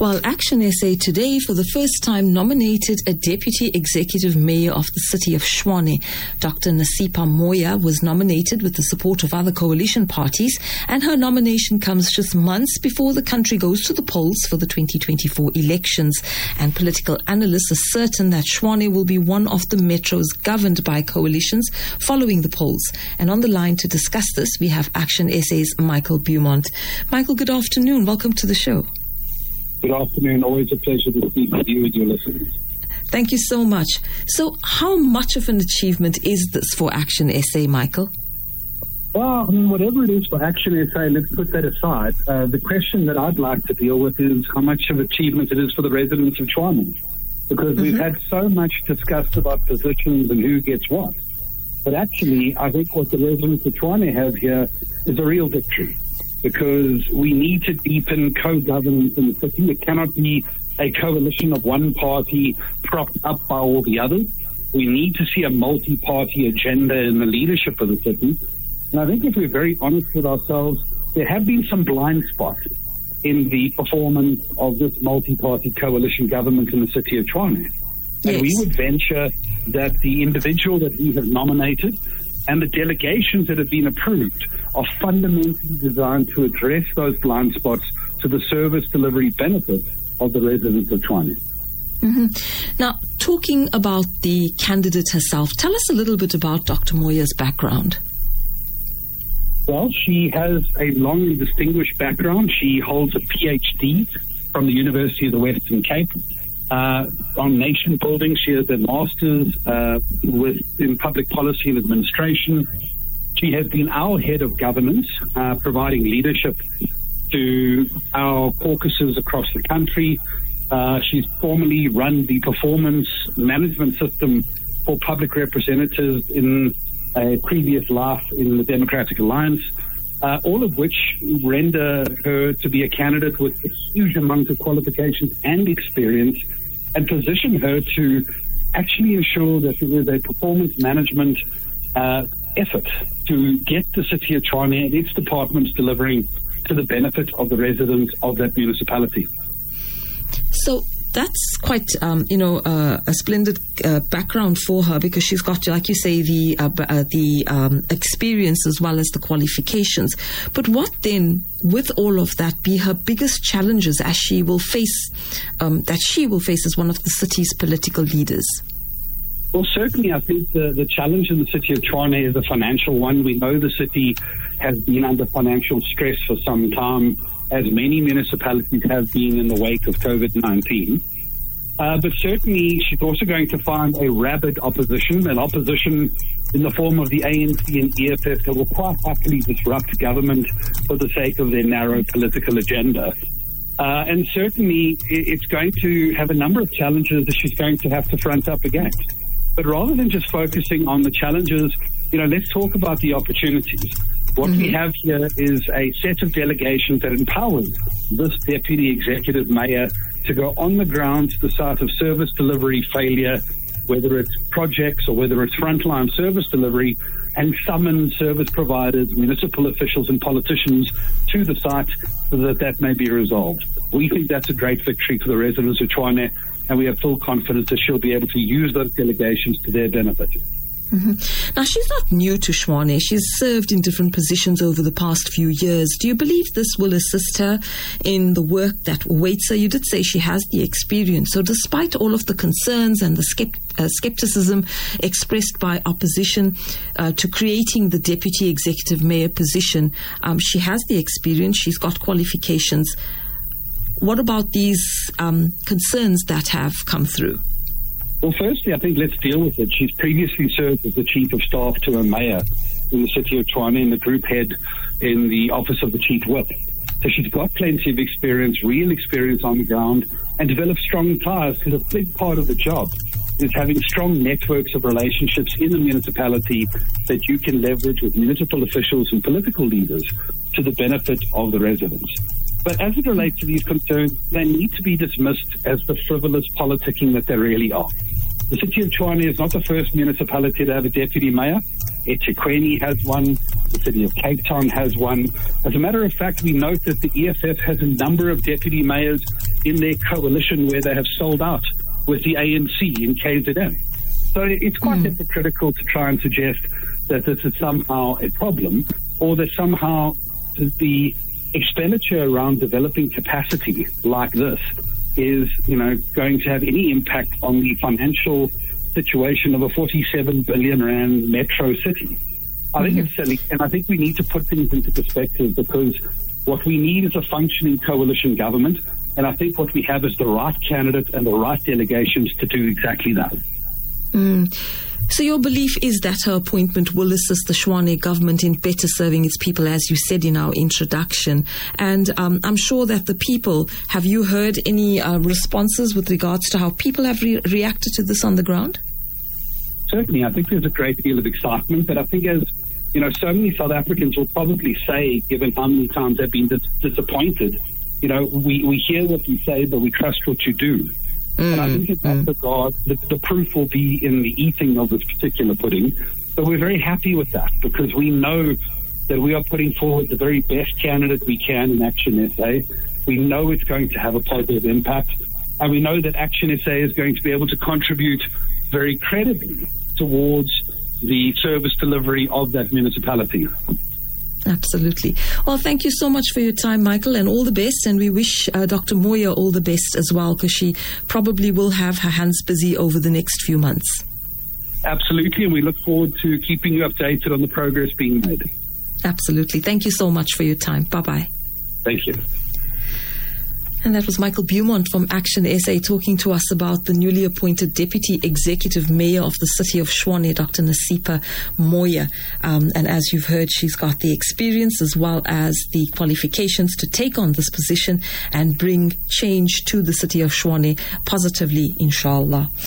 Well, Action SA today, for the first time, nominated a deputy executive mayor of the city of Tshwane. Dr. Nasiphi Moya was nominated with the support of other coalition parties, and her nomination comes just months before the country goes to the polls for the 2024 elections. And political analysts are certain that Tshwane will be one of the metros governed by coalitions following the polls. And on the line to discuss this, we have Action SA's Michael Beaumont. Michael, good afternoon. Welcome to the show. Good afternoon. Always a pleasure to speak with you and your listeners. Thank you so much. So, how much of an achievement is this for Action SA, Michael? Well, I mean, whatever it is for Action SA, let's put that aside. Uh, the question that I'd like to deal with is how much of achievement it is for the residents of Tshwane. Because mm-hmm. we've had so much discussed about positions and who gets what. But actually, I think what the residents of Tshwane have here is a real victory because we need to deepen co-governance in the city. It cannot be a coalition of one party propped up by all the others. We need to see a multi-party agenda in the leadership of the city. And I think if we're very honest with ourselves, there have been some blind spots in the performance of this multi-party coalition government in the city of Tshwane. Yes. And we would venture that the individual that we have nominated and the delegations that have been approved are fundamentally designed to address those blind spots to the service delivery benefit of the residents of Tshwane. Mm-hmm. Now, talking about the candidate herself, tell us a little bit about Dr. Moya's background. Well, she has a long and distinguished background. She holds a PhD from the University of the Western Cape uh, on nation building. She has a master's uh, with in public policy and administration. She has been our head of government, uh, providing leadership to our caucuses across the country. Uh, she's formerly run the performance management system for public representatives in a previous life in the Democratic Alliance. Uh, all of which render her to be a candidate with a huge amount of qualifications and experience and position her to actually ensure that there is a performance management uh, effort to get the city of Tshwane and its departments delivering to the benefit of the residents of that municipality. So that's quite, um, you know, uh, a splendid uh, background for her because she's got, like you say, the uh, uh, the um, experience as well as the qualifications. But what then, with all of that, be her biggest challenges as she will face um, that she will face as one of the city's political leaders? Well, certainly, I think the, the challenge in the city of Tshwane is a financial one. We know the city has been under financial stress for some time, as many municipalities have been in the wake of COVID 19. Uh, but certainly, she's also going to find a rabid opposition, an opposition in the form of the ANC and EFF that will quite happily disrupt government for the sake of their narrow political agenda. Uh, and certainly, it's going to have a number of challenges that she's going to have to front up against. But rather than just focusing on the challenges, you know, let's talk about the opportunities. What mm-hmm. we have here is a set of delegations that empowers this deputy executive mayor to go on the ground to the site of service delivery failure, whether it's projects or whether it's frontline service delivery, and summon service providers, municipal officials, and politicians to the site so that that may be resolved. We think that's a great victory for the residents of Tshwane and we have full confidence that she'll be able to use those delegations to their benefit. Mm-hmm. Now, she's not new to Tshwane. She's served in different positions over the past few years. Do you believe this will assist her in the work that awaits her? You did say she has the experience. So, despite all of the concerns and the skept- uh, skepticism expressed by opposition uh, to creating the deputy executive mayor position, um, she has the experience, she's got qualifications. What about these um, concerns that have come through? Well, firstly, I think let's deal with it. She's previously served as the chief of staff to a mayor in the city of Tshwane and the group head in the office of the chief whip. So she's got plenty of experience, real experience on the ground, and developed strong ties because a big part of the job is having strong networks of relationships in the municipality that you can leverage with municipal officials and political leaders to the benefit of the residents. But as it relates to these concerns, they need to be dismissed as the frivolous politicking that they really are. The city of Tshwane is not the first municipality to have a deputy mayor. eThekwini has one. The city of Cape Town has one. As a matter of fact, we note that the EFF has a number of deputy mayors in their coalition where they have sold out with the ANC in KZN. So it's quite mm. hypocritical to try and suggest that this is somehow a problem or that somehow the expenditure around developing capacity like this is, you know, going to have any impact on the financial situation of a 47 billion rand metro city. I think mm-hmm. it's silly, and I think we need to put things into perspective because what we need is a functioning coalition government, and I think what we have is the right candidate and the right delegations to do exactly that. Mm. So your belief is that her appointment will assist the Tshwane government in better serving its people, as you said in our introduction. And um, I'm sure that the people, have you heard any uh, responses with regards to how people have re- reacted to this on the ground? Certainly. I think there's a great deal of excitement, but I think as you know, so many South Africans will probably say, given how many times they've been dis- disappointed, you know, we, we hear what you say, but we trust what you do. Mm, and I think in that mm. regard, the, the proof will be in the eating of this particular pudding. But we're very happy with that because we know that we are putting forward the very best candidate we can in Action SA. We know it's going to have a positive impact. And we know that Action SA is going to be able to contribute very credibly towards the service delivery of that municipality. Absolutely. Well, thank you so much for your time, Michael, and all the best. And we wish uh, Dr. Moya all the best as well, because she probably will have her hands busy over the next few months. Absolutely. And we look forward to keeping you updated on the progress being made. Absolutely. Thank you so much for your time. Bye bye. Thank you. And that was Michael Beaumont from Action SA talking to us about the newly appointed Deputy Executive Mayor of the city of Tshwane, Dr. Nasiphi Moya. Um, and as you've heard, she's got the experience as well as the qualifications to take on this position and bring change to the city of Tshwane positively, inshallah.